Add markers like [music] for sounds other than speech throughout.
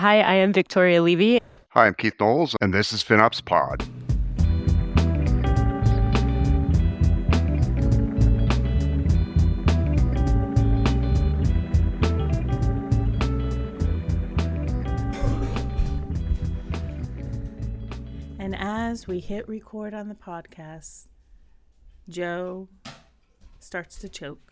Hi, I am Victoria Levy. Hi, I'm Keith Knowles, and this is FinOps Pod. And as we hit record on the podcast, Joe starts to choke,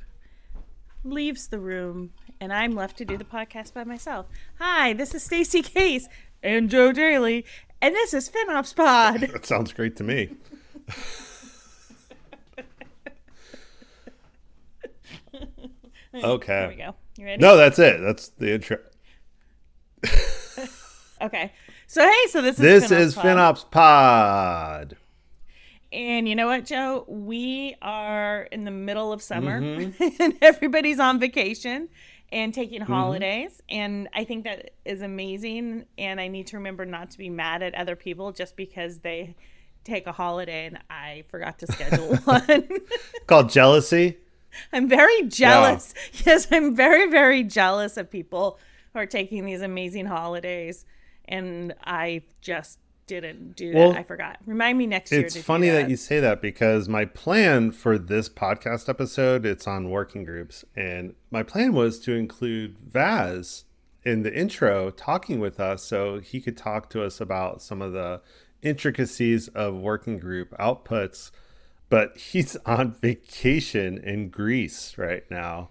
leaves the room, and I'm left to do the podcast by myself. Hi, this is Stacy Case and Joe Daly, and this is FinOps Pod. [laughs] That sounds great to me. [laughs] okay. There we go. You ready? No, that's it. That's the intro. [laughs] Okay. So hey, so this is This FinOps is Pod. FinOps Pod. And you know what, Joe? We are in the middle of summer Mm-hmm. [laughs] and everybody's on vacation and taking holidays. And I think that is amazing. And I need to remember not to be mad at other people just because they take a holiday and I forgot to schedule [laughs] one. Called Jealousy. I'm very jealous. [laughs] Yes, I'm very, very jealous of people who are taking these amazing holidays. And I just didn't do that. I forgot. Remind me next year. It's funny that you say that because my plan for this podcast episode, it's on working groups. And my plan was to include Vaz in the intro talking with us so he could talk to us about some of the intricacies of working group outputs. But he's [laughs] on vacation in Greece right now.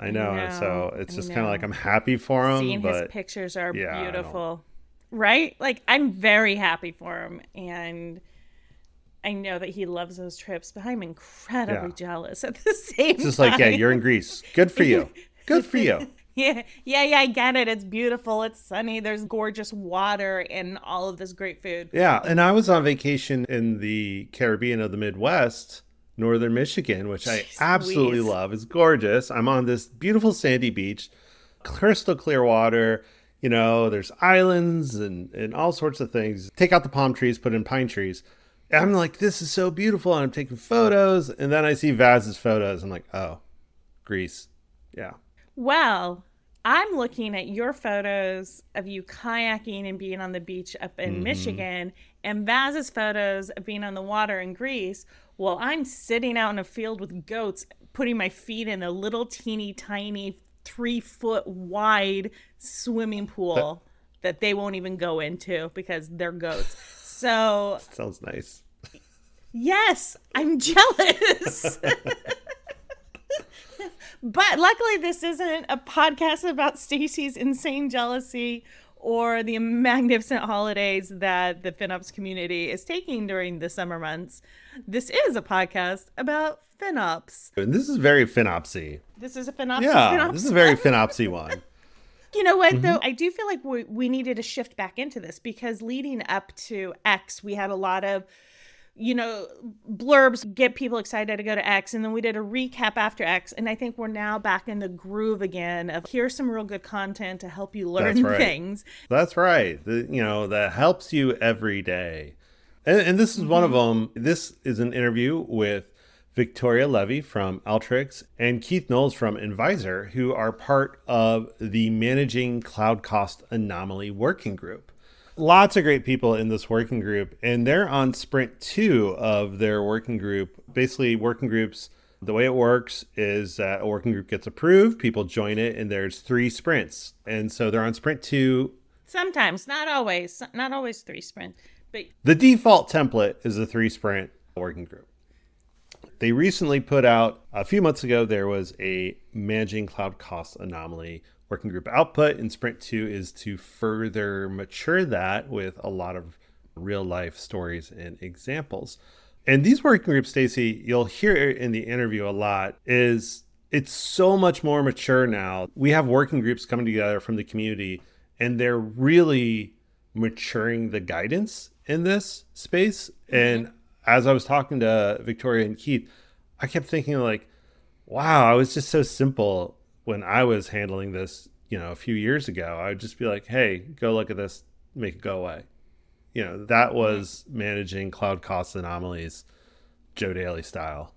I know. and so it's I just kind of like. I'm happy for him. seeing but his pictures are yeah, I beautiful right like i'm very happy for him and i know that he loves those trips but i'm incredibly Yeah. jealous at the [laughs] same time. it's just like, yeah, you're in Greece. Good for you. Good for you. [laughs] yeah yeah yeah i get it it's beautiful it's sunny there's gorgeous water and all of this great food Yeah, and I was on vacation in the Caribbean of the Midwest, northern Michigan, which I absolutely Louise. love. It's gorgeous. I'm on this beautiful sandy beach, crystal clear water. You know, there's islands and, and all sorts of things. Take out the palm trees, put in pine trees. And I'm like, this is so beautiful. And I'm taking photos. And then I see Vaz's photos. I'm like, oh, Greece. Yeah. well i'm looking at your photos of you kayaking and being on the beach up in mm-hmm. michigan and Vaz's photos of being on the water in greece while i'm sitting out in a field with goats putting my feet in a little teeny tiny three foot wide swimming pool that they won't even go into because they're goats so [laughs] Sounds nice. Yes, I'm jealous. [laughs] but luckily, this isn't a podcast about Stacy's insane jealousy or the [laughs] magnificent holidays that the FinOps community is taking during the summer months. This is a podcast about FinOps. And this is very FinOpsy. This is a FinOps. Yeah, FinOps this is a very FinOpsy one. [laughs] You know what, though? Mm-hmm. I do feel like we, we needed to shift back into this because leading up to X, we had a lot of, you know, blurbs get people excited to go to X. And then we did a recap after X. And I think we're now back in the groove again of here's some real good content to help you learn That's right. things. That's right. The, you know, that helps you every day. And, and this is one of mm-hmm. them. This is an interview with Victoria Levy from Alteryx and Keith Knowles from Envisor, who are part of the Managing Cloud Cost Anomaly Working Group. Lots of great people in this working group, and they're on sprint two of their working group. Basically, working groups, the way it works is that a working group gets approved, people join it, and there's three sprints. And so they're on sprint two Sometimes, not always, not always three sprint, but The default template is a three sprint working group. They recently put out, a few months ago, there was a managing cloud cost anomaly working group output, and sprint two is to further mature that with a lot of real life stories and examples. And these working groups, Stacy, you'll hear in the interview a lot, is it's so much more mature now. We have working groups coming together from the community, and they're really maturing the guidance in this space. Mm-hmm. And as I was talking to Victoria and Keith, I kept thinking like, wow, I was just so simple when I was handling this, you know, a few years ago. I would just be like, hey, go look at this, make it go away. You know, that was managing cloud cost anomalies, Joe Daly style.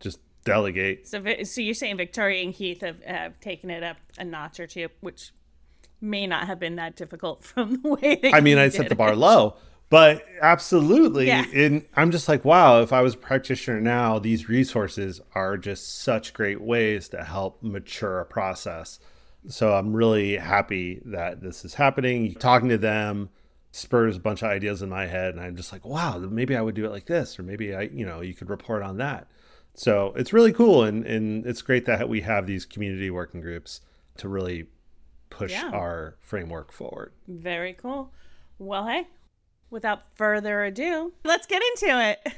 Just delegate. so, so you're saying Victoria and Keith have, have taken it up a notch or two, which may not have been that difficult [laughs] from the way I mean, I set the bar it. low, but absolutely. Yeah. And I'm just like, wow, if I was a practitioner now, these resources are just such great ways to help mature a process. So I'm really happy that this is happening. Talking to them spurs a bunch of ideas in my head. And I'm just like, wow, maybe I would do it like this, or maybe I, you know, you could report on that. So it's really cool. And, and it's great that we have these community working groups to really push Yeah. our framework forward. Very cool. Well, hey, without further ado, let's get into it.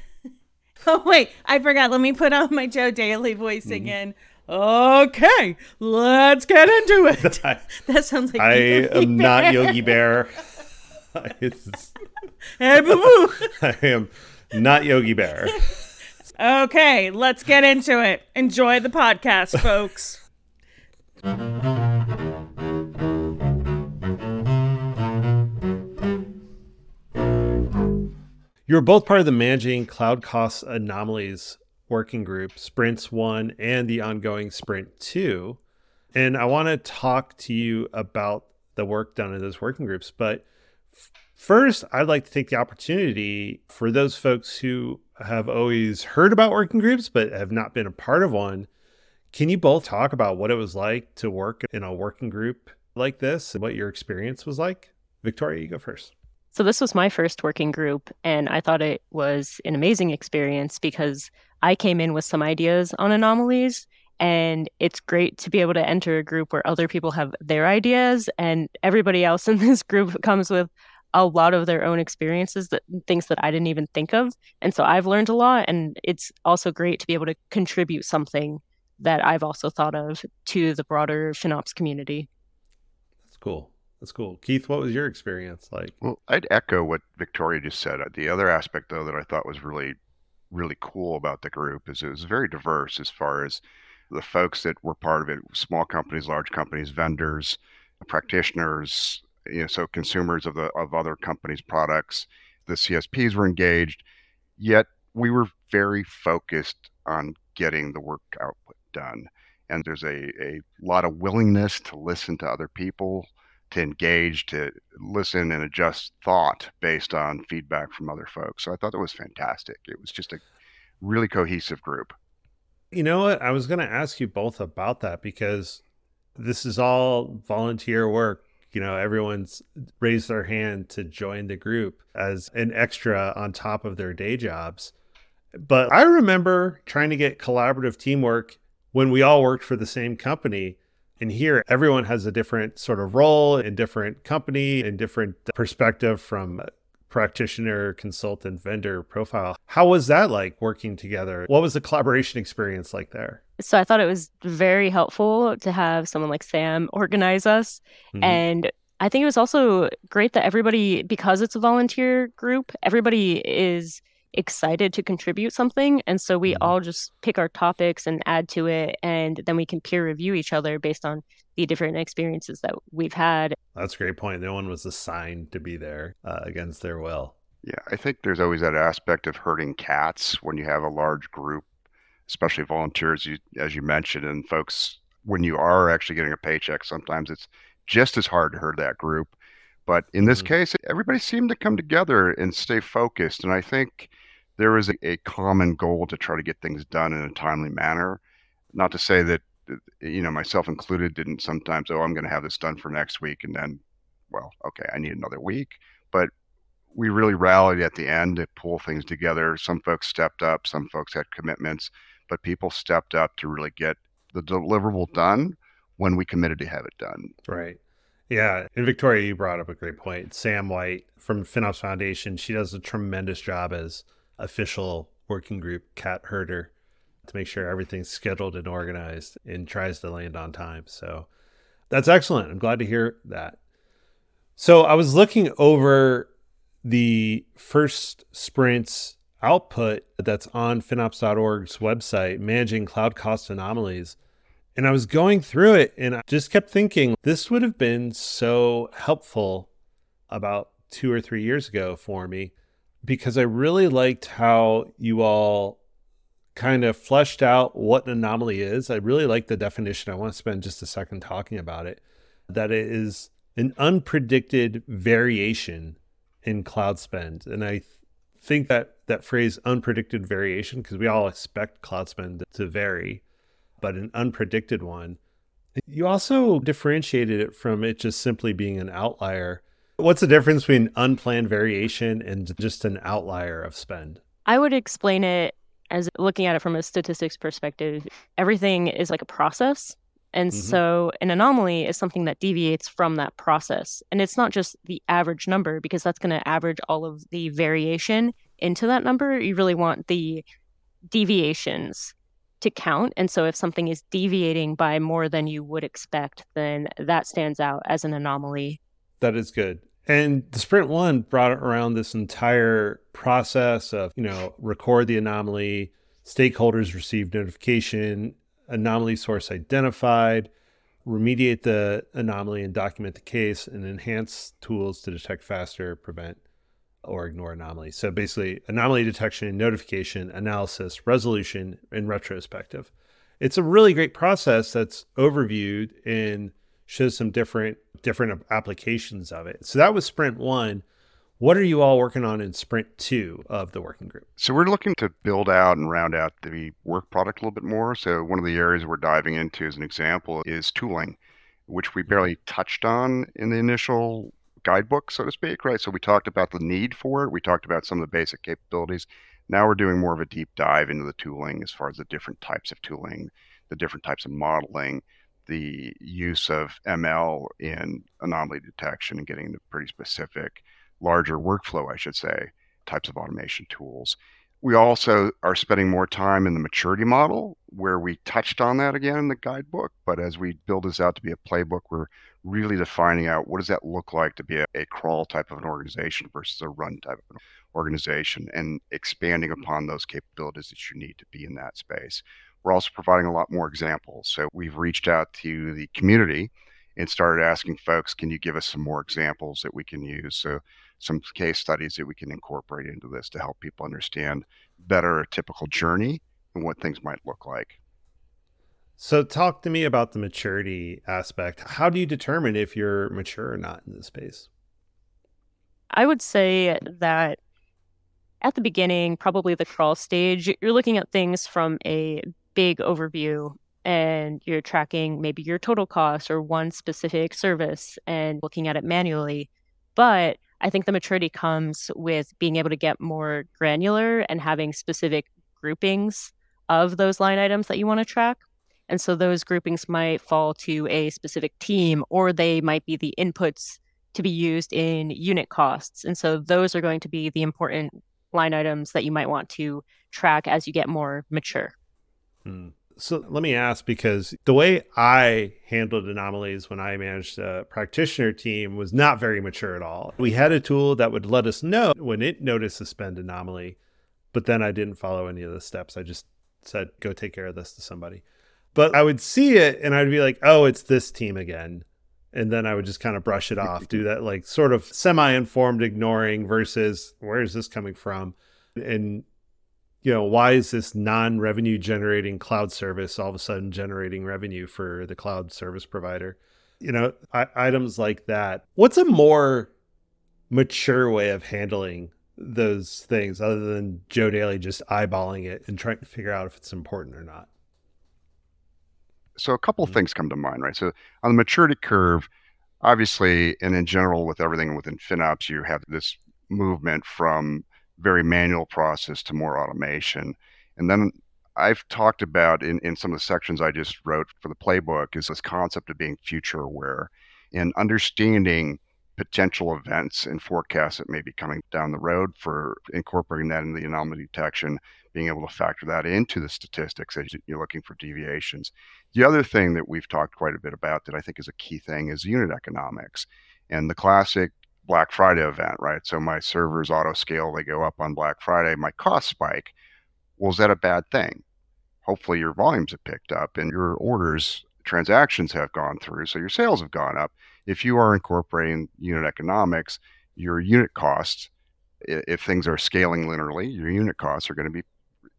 [laughs] oh, wait, I forgot. Let me put on my Joe Daly voice Mm-hmm. again. Okay, let's get into it. [laughs] I, [laughs] That sounds like I Yogi am not Yogi Bear. Hey, boo boo. I am not Yogi Bear. Okay, let's get into it. Enjoy the podcast, folks. You were both part of the Managing Cloud Costs Anomalies working group, Sprints 1 and the ongoing Sprint 2. And I want to talk to you about the work done in those working groups. But first, I'd like to take the opportunity for those folks who have always heard about working groups but have not been a part of one. Can you both talk about what it was like to work in a working group like this and what your experience was like? Victoria, you go first. So this was my first working group, and I thought it was an amazing experience because I came in with some ideas on anomalies, and it's great to be able to enter a group where other people have their ideas, and everybody else [laughs] in this group comes with a lot of their own experiences that things that I didn't even think of. And so I've learned a lot, and it's also great to be able to contribute something that I've also thought of to the broader FinOps community. That's cool. That's cool. Keith, what was your experience like? Well, I'd echo what Victoria just said. Uh, the other aspect, though, that I thought was really, really cool about the group is it was very diverse as far as the folks that were part of it small companies, large companies, vendors, practitioners, you know, so consumers of the of other companies' products. The CSPs were engaged, yet we were very focused on getting the work output done. And there's a, a lot of willingness to listen to other people, to engage, to listen and adjust thought based on feedback from other folks. So I thought that was fantastic. It was just a really cohesive group. You know what? I was going to ask you both about that because this is all volunteer work. You know, everyone's raised their hand to join the group as an extra on top of their day jobs. But I remember trying to get collaborative teamwork when we all worked for the same company. And here, everyone has a different sort of role in different company and different perspective from practitioner, consultant, vendor profile. How was that like working together? What was the collaboration experience like there? So I thought it was very helpful to have someone like Sam organize us. Mhm. And I think it was also great that everybody, because it's a volunteer group, everybody is excited to contribute something. And so we Mhm. all just pick our topics and add to it. And then we can peer review each other based on the different experiences that we've had. That's a great point. No one was assigned to be there uh, against their will. Yeah, I think there's always that aspect of herding cats when you have a large group, especially volunteers, you, as you mentioned, and folks. When you are actually getting a paycheck, sometimes it's just as hard to herd that group. But in this Mhm. case, everybody seemed to come together and stay focused. And I think there was a, a common goal to try to get things done in a timely manner. Not to say that, you know, myself included, didn't sometimes, oh, I'm going to have this done for next week. And then, well, okay, I need another week. But we really rallied at the end to pull things together. Some folks stepped up, some folks had commitments, but people stepped up to really get the deliverable done when we committed to have it done. Right. Yeah. And Victoria, you brought up a great point. Sam White from FinOps Foundation, she does a tremendous job as official working group cat herder to make sure everything's scheduled and organized and tries to land on time. So that's excellent. I'm glad to hear that. So I was looking over the first sprints output that's on FinOps.org's website, managing cloud cost anomalies. And I was going through it and I just kept thinking this would have been so helpful about two or three years ago for me because I really liked how you all kind of fleshed out what an anomaly is. I really like the definition. I want to spend just a second talking about it. That it is an unpredicted variation in cloud spend. And I th- think that that phrase unpredicted variation, because we all expect cloud spend to vary, but an unpredicted one, you also differentiated it from it just simply being an outlier. What's the difference between unplanned variation and just an outlier of spend? I would explain it as looking at it from a statistics perspective, everything is like a process. And mm-hmm. so an anomaly is something that deviates from that process. And it's not just the average number because that's going to average all of the variation into that number. You really want the deviations to count. And so if something is deviating by more than you would expect, then that stands out as an anomaly. That is good. And the sprint one brought around this entire process of, you know, record the anomaly, stakeholders receive notification, anomaly source identified, remediate the anomaly and document the case, and enhance tools to detect faster, prevent, or ignore anomalies. So basically, anomaly detection, notification, analysis, resolution, and retrospective. It's a really great process that's overviewed in shows some different different applications of it. So that was sprint one. What are you all working on in sprint two of the working group? So we're looking to build out and round out the work product a little bit more. So one of the areas we're diving into as an example is tooling, which we barely touched on in the initial guidebook, so to speak, right? So we talked about the need for it. We talked about some of the basic capabilities. Now we're doing more of a deep dive into the tooling as far as the different types of tooling, the different types of modeling, the use of ML in anomaly detection and getting into pretty specific, larger workflow, I should say, types of automation tools. We also are spending more time in the maturity model where we touched on that again in the guidebook. But as we build this out to be a playbook, we're really defining out what does that look like to be a, a crawl type of an organization versus a run type of an organization and expanding mm-hmm. upon those capabilities that you need to be in that space. We're also providing a lot more examples. So we've reached out to the community and started asking folks, can you give us some more examples that we can use? So some case studies that we can incorporate into this to help people understand better a typical journey and what things might look like. So talk to me about the maturity aspect. How do you determine if you're mature or not in this space? I would say that at the beginning, probably the crawl stage, you're looking at things from a big overview and you're tracking maybe your total cost or one specific service and looking at it manually. But I think the maturity comes with being able to get more granular and having specific groupings of those line items that you want to track. And so those groupings might fall to a specific team or they might be the inputs to be used in unit costs. And so those are going to be the important line items that you might want to track as you get more mature. Hmm. So let me ask because the way I handled anomalies when I managed a practitioner team was not very mature at all. We had a tool that would let us know when it noticed a spend anomaly, but then I didn't follow any of the steps. I just said, go take care of this to somebody. But I would see it and I'd be like, oh, it's this team again. And then I would just kind of brush it off, do that like sort of semi informed ignoring versus where is this coming from? And you know, why is this non revenue generating cloud service all of a sudden generating revenue for the cloud service provider? You know, I- items like that. What's a more mature way of handling those things other than Joe Daly just eyeballing it and trying to figure out if it's important or not? So, a couple of mm-hmm. things come to mind, right? So, on the maturity curve, obviously, and in general, with everything within FinOps, you have this movement from very manual process to more automation. And then I've talked about in, in some of the sections I just wrote for the playbook is this concept of being future aware and understanding potential events and forecasts that may be coming down the road for incorporating that into the anomaly detection, being able to factor that into the statistics as you're looking for deviations. The other thing that we've talked quite a bit about that I think is a key thing is unit economics. And the classic Black Friday event, right? So my servers auto scale, they go up on Black Friday, my cost spike. Well, is that a bad thing? Hopefully your volumes have picked up and your orders, transactions have gone through, so your sales have gone up. If you are incorporating unit economics, your unit costs, if things are scaling linearly, your unit costs are going to be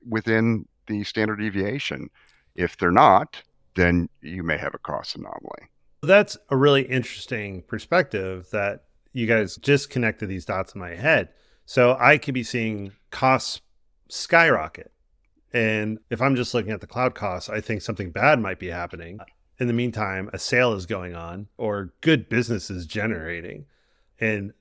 within the standard deviation. If they're not, then you may have a cost anomaly. That's a really interesting perspective that you guys just connected these dots in my head. So I could be seeing costs skyrocket. And if I'm just looking at the cloud costs, I think something bad might be happening. In the meantime, a sale is going on or good business is generating. And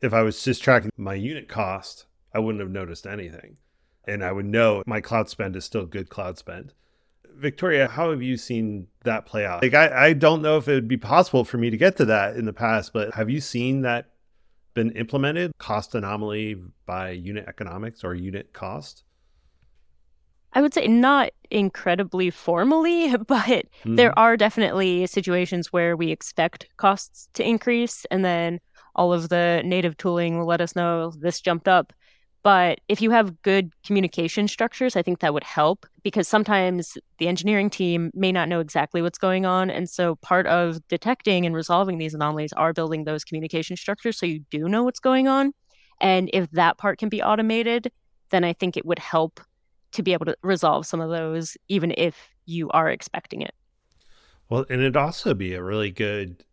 if I was just tracking my unit cost, I wouldn't have noticed anything. And I would know my cloud spend is still good cloud spend. Victoria, how have you seen that play out? Like, I, I don't know if it would be possible for me to get to that in the past, but have you seen that been implemented? Cost anomaly by unit economics or unit cost? I would say not incredibly formally, [laughs] but mm-hmm. there are definitely situations where we expect costs to increase and then all of the native tooling will let us know this jumped up. But if you have good communication structures, I think that would help because sometimes the engineering team may not know exactly what's going on. And so part of detecting and resolving these anomalies are building those communication structures so you do know what's going on. And if that part can be automated, then I think it would help to be able to resolve some of those, even if you are expecting it. Well, and it'd also be a really good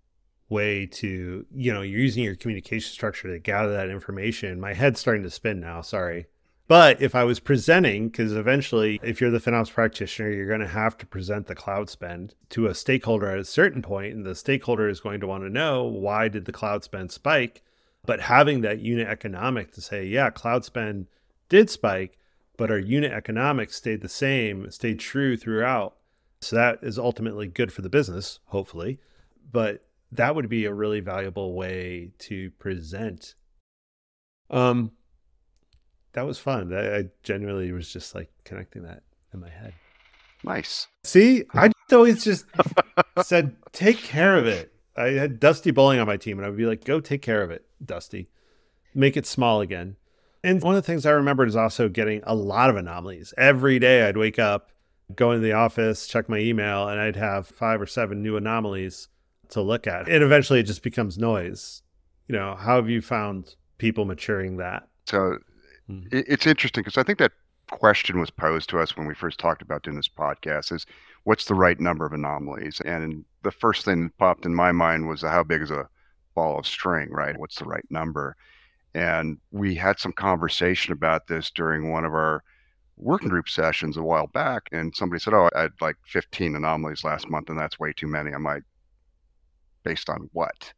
way to, you know, you're using your communication structure to gather that information. My head's starting to spin now, sorry. But if I was presenting, because eventually, if you're the FinOps practitioner, you're going to have to present the cloud spend to a stakeholder at a certain point, and the stakeholder is going to want to know why did the cloud spend spike. But having that unit economic to say, yeah, cloud spend did spike, but our unit economics stayed the same, stayed true throughout. So that is ultimately good for the business, hopefully. But that would be a really valuable way to present. Um, that was fun. I, I genuinely was just like connecting that in my head. Nice. See, I [laughs] always just said, take care of it. I had Dusty Bowling on my team, and I would be like, go take care of it, Dusty. Make it small again. And one of the things I remembered is also getting a lot of anomalies. Every day I'd wake up, go into the office, check my email, and I'd have five or seven new anomalies to look at. And eventually it just becomes noise. You know, how have you found people maturing that? So hmm. it's interesting because I think that question was posed to us when we first talked about doing this podcast is what's the right number of anomalies? And the first thing that popped in my mind was how big is a ball of string, right? What's the right number? And we had some conversation about this during one of our working group sessions a while back. And somebody said, Oh, I had like 15 anomalies last month, and that's way too many. I'm like, based on what?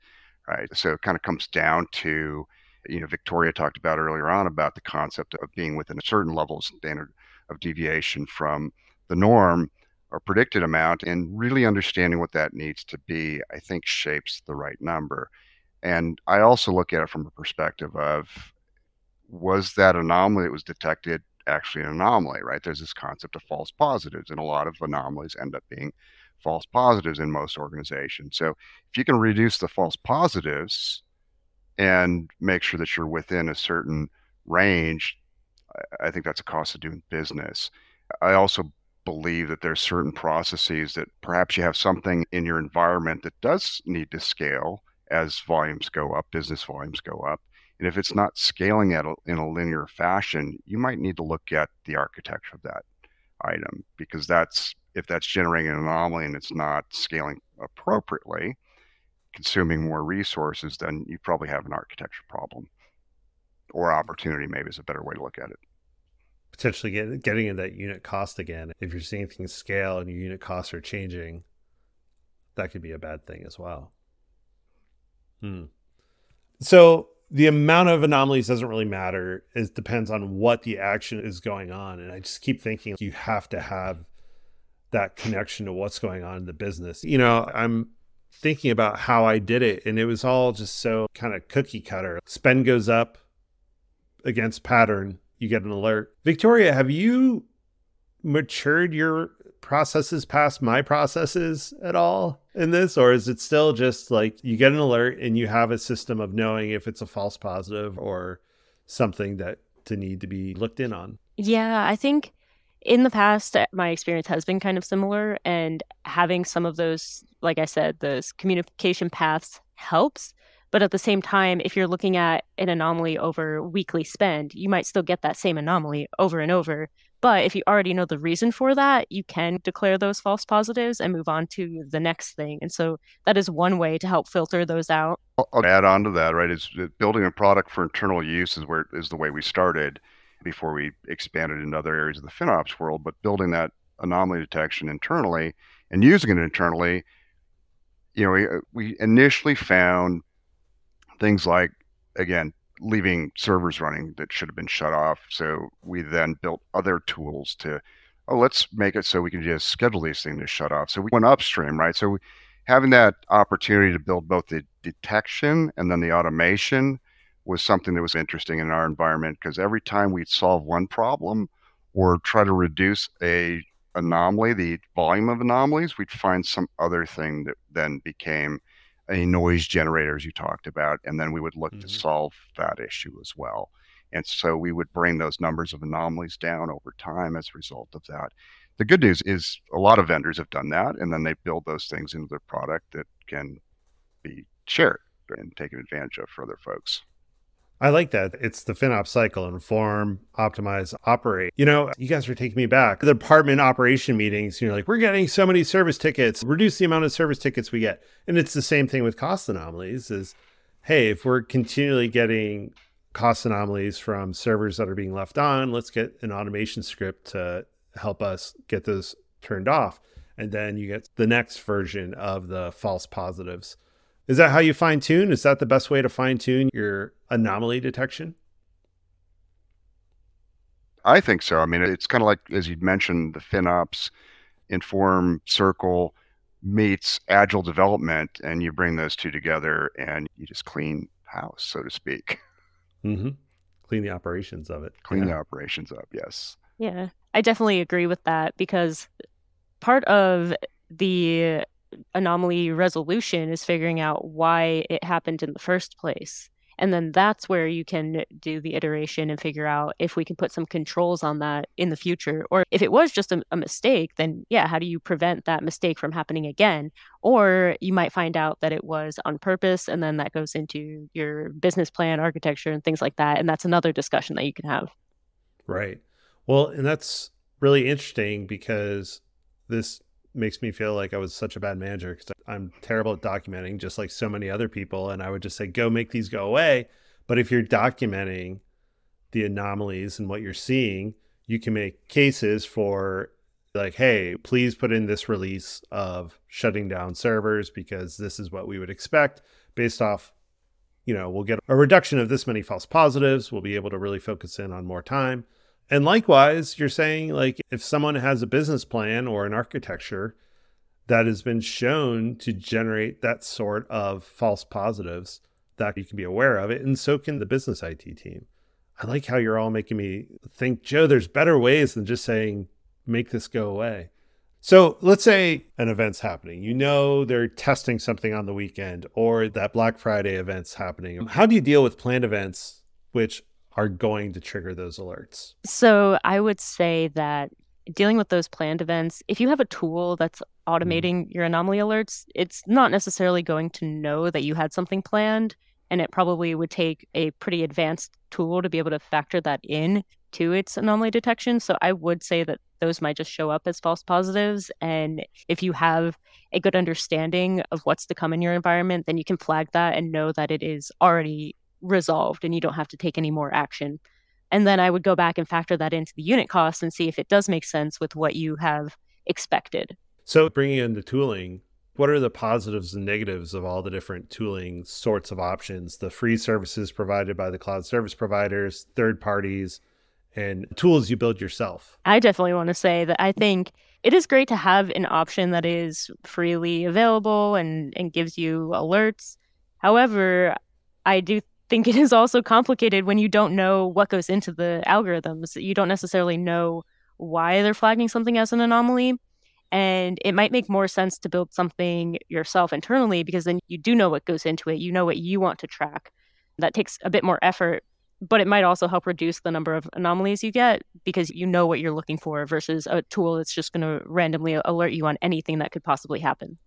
Right. So it kind of comes down to, you know, Victoria talked about earlier on about the concept of being within a certain level of standard of deviation from the norm or predicted amount and really understanding what that needs to be, I think shapes the right number. And I also look at it from a perspective of was that anomaly that was detected actually an anomaly, right? There's this concept of false positives, and a lot of anomalies end up being false positives in most organizations. So if you can reduce the false positives and make sure that you're within a certain range, I think that's a cost of doing business. I also believe that there's certain processes that perhaps you have something in your environment that does need to scale as volumes go up, business volumes go up. And if it's not scaling at a, in a linear fashion, you might need to look at the architecture of that item because that's if that's generating an anomaly and it's not scaling appropriately, consuming more resources, then you probably have an architecture problem or opportunity. Maybe is a better way to look at it. Potentially get, getting in that unit cost again. If you're seeing things scale and your unit costs are changing, that could be a bad thing as well. Hmm. So the amount of anomalies doesn't really matter. It depends on what the action is going on. And I just keep thinking you have to have that connection to what's going on in the business. You know, I'm thinking about how I did it, and it was all just so kind of cookie cutter. Spend goes up against pattern, you get an alert. Victoria, have you matured your processes past my processes at all in this or is it still just like you get an alert and you have a system of knowing if it's a false positive or something that to need to be looked in on yeah i think in the past uh, my experience has been kind of similar and having some of those like i said those communication paths helps but at the same time if you're looking at an anomaly over weekly spend you might still get that same anomaly over and over But if you already know the reason for that, you can declare those false positives and move on to the next thing. And so that is one way to help filter those out. I'll add on to that, right? Is building a product for internal use is where is the way we started before we expanded into other areas of the FinOps world. But building that anomaly detection internally and using it internally, you know, we, uh, we initially found things like again leaving servers running that should have been shut off. So we then built other tools to, oh, let's make it so we can just schedule these things to shut off. So we went upstream, right? So we, having that opportunity to build both the detection and then the automation was something that was interesting in our environment because every time we'd solve one problem or try to reduce a anomaly, the volume of anomalies, we'd find some other thing that then became a noise generator, as you talked about, and then we would look mm-hmm. to solve that issue as well. And so we would bring those numbers of anomalies down over time as a result of that. The good news is a lot of vendors have done that, and then they build those things into their product that can be shared and taken advantage of for other folks. I like that. It's the FinOps cycle inform, optimize, operate. You know, you guys are taking me back. The department operation meetings, you're like, we're getting so many service tickets, reduce the amount of service tickets we get. And it's the same thing with cost anomalies is, hey, if we're continually getting cost anomalies from servers that are being left on, let's get an automation script to help us get those turned off. And then you get the next version of the false positives is that how you fine tune? Is that the best way to fine tune your anomaly detection? I think so. I mean, it's kind of like, as you mentioned, the FinOps Inform Circle meets agile development, and you bring those two together and you just clean house, so to speak. Mm-hmm. Clean the operations of it. Clean yeah. the operations up, yes. Yeah, I definitely agree with that because part of the anomaly resolution is figuring out why it happened in the first place. And then that's where you can do the iteration and figure out if we can put some controls on that in the future. Or if it was just a, a, mistake, then yeah, how do you prevent that mistake from happening again? Or you might find out that it was on purpose, and then that goes into your business plan, architecture, and things like that. And that's another discussion that you can have. Right. Well, and that's really interesting because this makes me feel like I was such a bad manager because I'm terrible at documenting, just like so many other people. And I would just say, go make these go away. But if you're documenting the anomalies and what you're seeing, you can make cases for like, hey, please put in this release of shutting down servers because this is what we would expect based off, you know, we'll get a reduction of this many false positives. We'll be able to really focus in on more time. And likewise, you're saying like if someone has a business plan or an architecture that has been shown to generate that sort of false positives, that you can be aware of it, and so can the business IT team. I like how you're all making me think, Joe, there's better ways than just saying, make this go away. So let's say an event's happening. You know they're testing something on the weekend or that Black Friday event's happening. How do you deal with planned events, which are going to trigger those alerts? So I would say that dealing with those planned events, if you have a tool that's mm-hmm. automating mm. your anomaly alerts, it's not necessarily going to know that you had something planned. And it probably would take a pretty advanced tool to be able to factor that in to its anomaly detection. So I would say that those might just show up as false positives. And if you have a good understanding of what's to come in your environment, then you can flag that and know that it is already resolved and you don't have to take any more action. And then I would go back and factor that into the unit cost and see if it does make sense with what you have expected. So, bringing in the tooling, what are the positives and negatives of all the different tooling sorts of options? The free services provided by the cloud service providers, third parties, and tools you build yourself? I definitely want to say that I think it is great to have an option that is freely available and, and gives you alerts. However, I do think it is also complicated when you don't know what goes into the algorithms. You don't necessarily know why they're flagging something as an anomaly. And it might make more sense to build something yourself internally because then you do know what goes into it. You know what you want to track. That takes a bit more effort, but it might also help reduce the number of anomalies you get because you know what you're looking for versus a tool that's just going to randomly alert you on anything that could possibly happen.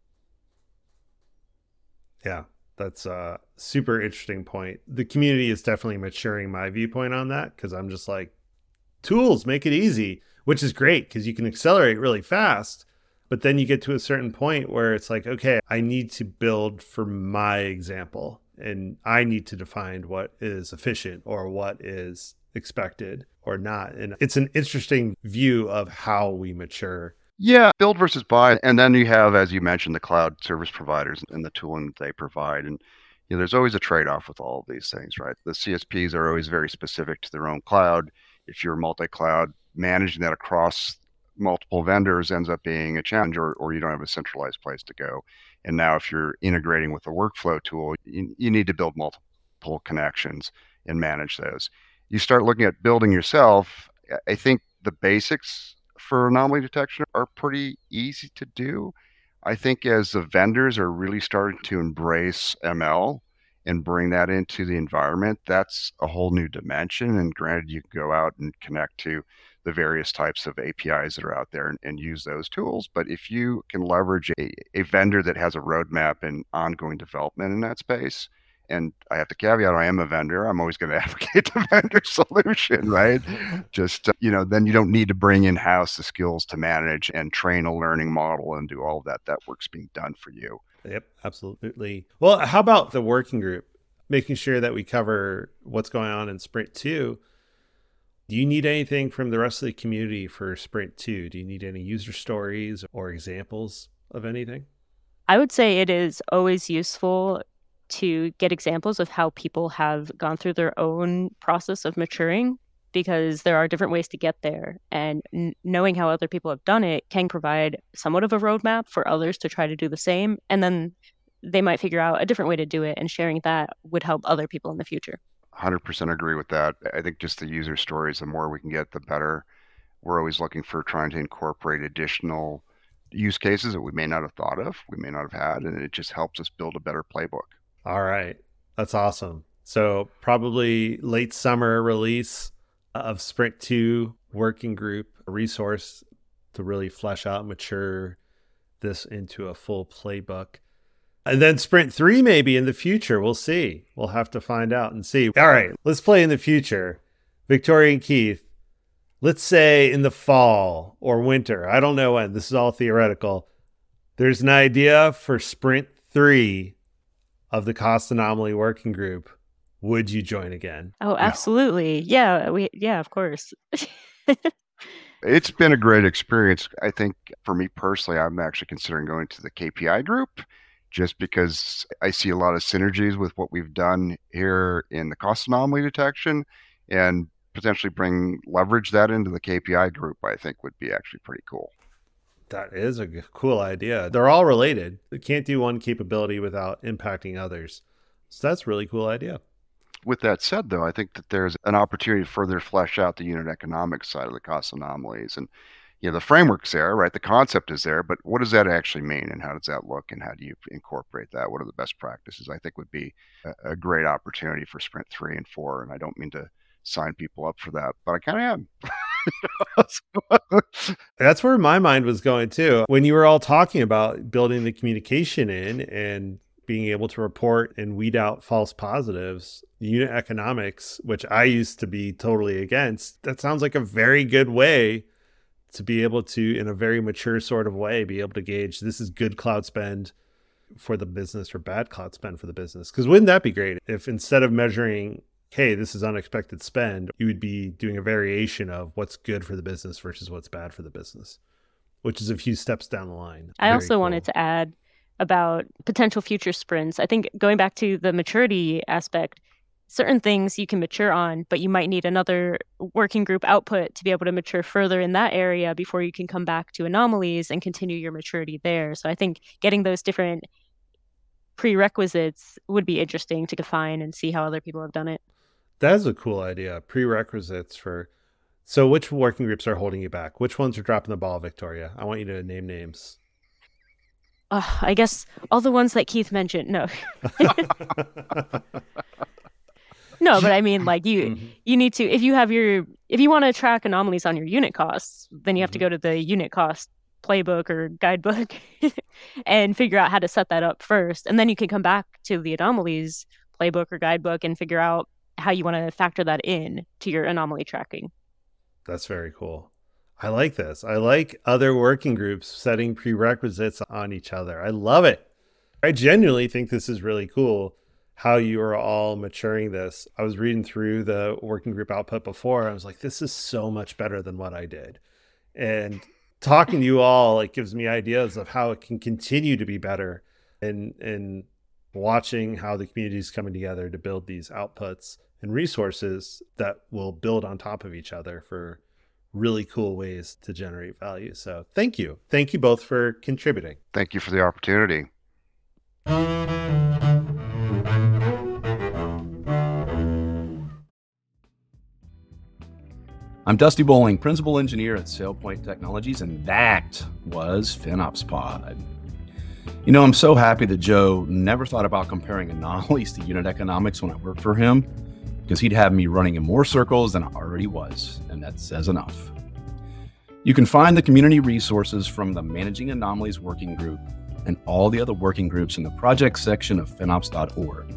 Yeah, that's a super interesting point. The community is definitely maturing my viewpoint on that because I'm just like, tools make it easy. which is great because you can accelerate really fast. But then you get to a certain point where it's like, okay, I need to build for my example and I need to define what is efficient or what is expected or not. And it's an interesting view of how we mature. Yeah, build versus buy. And then you have, as you mentioned, the cloud service providers and the tooling that they provide. And you know, there's always a trade off with all of these things, right? The CSPs are always very specific to their own cloud. If you're multi cloud, managing that across multiple vendors ends up being a challenge, or, or you don't have a centralized place to go. And now, if you're integrating with a workflow tool, you, you need to build multiple connections and manage those. You start looking at building yourself. I think the basics for anomaly detection are pretty easy to do. I think as the vendors are really starting to embrace ML and bring that into the environment, that's a whole new dimension. And granted, you can go out and connect to the various types of APIs that are out there and, and use those tools. But if you can leverage a, a vendor that has a roadmap and ongoing development in that space, and I have to caveat, I am a vendor. I'm always going [laughs] to advocate the vendor solution, right? [laughs] Just, uh, you know, then you don't need to bring in house the skills to manage and train a learning model and do all of that. That work's being done for you. Yep, absolutely. Well, how about the working group? Making sure that we cover what's going on in Sprint 2 do you need anything from the rest of the community for Sprint 2? Do you need any user stories or examples of anything? I would say it is always useful to get examples of how people have gone through their own process of maturing because there are different ways to get there. And n- knowing how other people have done it can provide somewhat of a roadmap for others to try to do the same. And then they might figure out a different way to do it, and sharing that would help other people in the future. 100% agree with that. I think just the user stories, the more we can get, the better. We're always looking for trying to incorporate additional use cases that we may not have thought of, we may not have had, and it just helps us build a better playbook. All right. That's awesome. So, probably late summer release of Sprint 2 working group resource to really flesh out, mature this into a full playbook. And then Sprint 3 maybe in the future. We'll see. We'll have to find out and see. All right, let's play in the future. Victoria and Keith, let's say in the fall or winter. I don't know when. This is all theoretical. There's an idea for Sprint 3 of the cost anomaly working group. Would you join again? Oh, absolutely. No. Yeah, we yeah, of course. [laughs] it's been a great experience. I think for me personally, I'm actually considering going to the KPI group just because I see a lot of synergies with what we've done here in the cost anomaly detection and potentially bring leverage that into the KPI group, I think would be actually pretty cool. That is a cool idea. They're all related. They can't do one capability without impacting others. So that's really cool idea. With that said, though, I think that there's an opportunity to further flesh out the unit economics side of the cost anomalies. And you know the framework's there right the concept is there but what does that actually mean and how does that look and how do you incorporate that what are the best practices i think would be a, a great opportunity for sprint 3 and 4 and i don't mean to sign people up for that but i kind of am [laughs] [laughs] that's where my mind was going too when you were all talking about building the communication in and being able to report and weed out false positives unit economics which i used to be totally against that sounds like a very good way to be able to, in a very mature sort of way, be able to gauge this is good cloud spend for the business or bad cloud spend for the business. Because wouldn't that be great if instead of measuring, hey, this is unexpected spend, you would be doing a variation of what's good for the business versus what's bad for the business, which is a few steps down the line. I very also cool. wanted to add about potential future sprints. I think going back to the maturity aspect, certain things you can mature on, but you might need another working group output to be able to mature further in that area before you can come back to anomalies and continue your maturity there. So I think getting those different prerequisites would be interesting to define and see how other people have done it. That is a cool idea. Prerequisites for. So, which working groups are holding you back? Which ones are dropping the ball, Victoria? I want you to name names. Uh, I guess all the ones that Keith mentioned. No. [laughs] no, but I mean, like you, mm-hmm. you need to if you have your if you want to track anomalies on your unit costs, then you have mm-hmm. to go to the unit cost playbook or guidebook [laughs] and figure out how to set that up first, and then you can come back to the anomalies playbook or guidebook and figure out how you want to factor that in to your anomaly tracking. That's very cool. I like this. I like other working groups setting prerequisites on each other. I love it. I genuinely think this is really cool how you are all maturing this. I was reading through the working group output before. I was like, this is so much better than what I did. And talking to you all, it gives me ideas of how it can continue to be better and and watching how the community is coming together to build these outputs and resources that will build on top of each other for really cool ways to generate value. So thank you. Thank you both for contributing. Thank you for the opportunity. I'm Dusty Bowling, Principal Engineer at SailPoint Technologies, and that was FinOps Pod. You know, I'm so happy that Joe never thought about comparing anomalies to unit economics when I worked for him, because he'd have me running in more circles than I already was, and that says enough. You can find the community resources from the Managing Anomalies Working Group and all the other working groups in the project section of FinOps.org.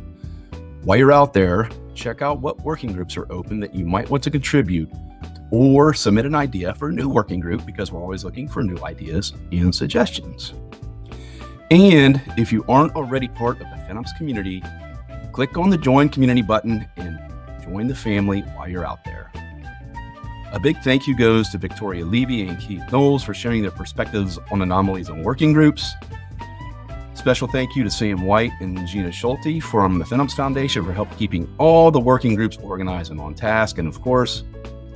While you're out there, check out what working groups are open that you might want to contribute or submit an idea for a new working group because we're always looking for new ideas and suggestions. And if you aren't already part of the FinOps community, click on the Join Community button and join the family while you're out there. A big thank you goes to Victoria Levy and Keith Knowles for sharing their perspectives on anomalies and working groups. Special thank you to Sam White and Gina Schulte from the FinOps Foundation for help keeping all the working groups organized and on task. And of course,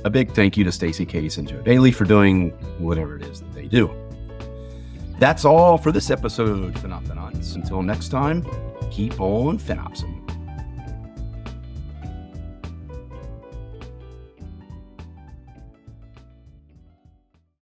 a big thank you to Stacy Case and Joe Daly for doing whatever it is that they do. That's all for this episode, Phenophenauts. Until next time, keep on FinOpsing.